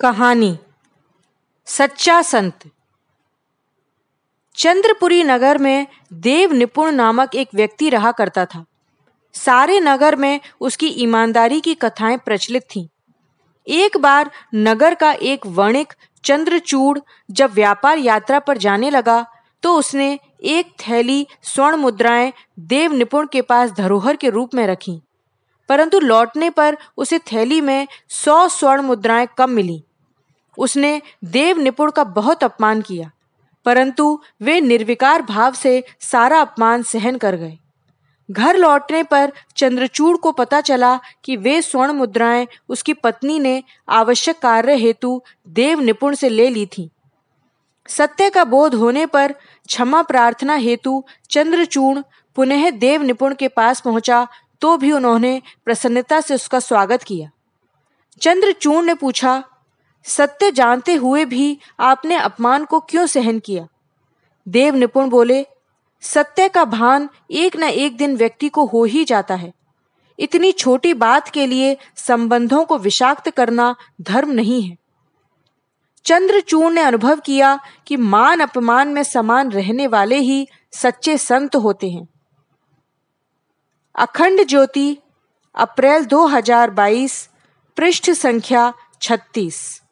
कहानी। सच्चा संत। चंद्रपुरी नगर में देव निपुण नामक एक व्यक्ति रहा करता था। सारे नगर में उसकी ईमानदारी की कथाएँ प्रचलित थीं। एक बार नगर का एक वणिक चंद्रचूड़ जब व्यापार यात्रा पर जाने लगा तो उसने एक थैली स्वर्ण मुद्राएँ देव निपुण के पास धरोहर के रूप में रखी। परंतु लौटने पर उसे थैली में सौ स्वर्ण मुद्राएँ कम मिली। उसने देव निपुण का बहुत अपमान किया, परंतु वे निर्विकार भाव से सारा अपमान सहन कर गए। घर लौटने पर चंद्रचूड़ को पता चला कि वे स्वर्ण मुद्राएँ उसकी पत्नी ने आवश्यक कार्य हेतु देव निपुण से ले ली थीं। सत्य का बोध होने पर क्षमा प्रार्थना हेतु चंद्रचूर्ण पुनः देव निपुण के पास पहुँचा तो भी उन्होंने प्रसन्नता से उसका स्वागत किया। चंद्रचूर्ण ने पूछा, सत्य जानते हुए भी आपने अपमान को क्यों सहन किया? देव निपुण बोले, सत्य का भान एक न एक दिन व्यक्ति को हो ही जाता है। इतनी छोटी बात के लिए संबंधों को विषाक्त करना धर्म नहीं है। चंद्रचूर्ण ने अनुभव किया कि मान अपमान में समान रहने वाले ही सच्चे संत होते हैं। अखंड ज्योति अप्रैल 2022 पृष्ठ संख्या 36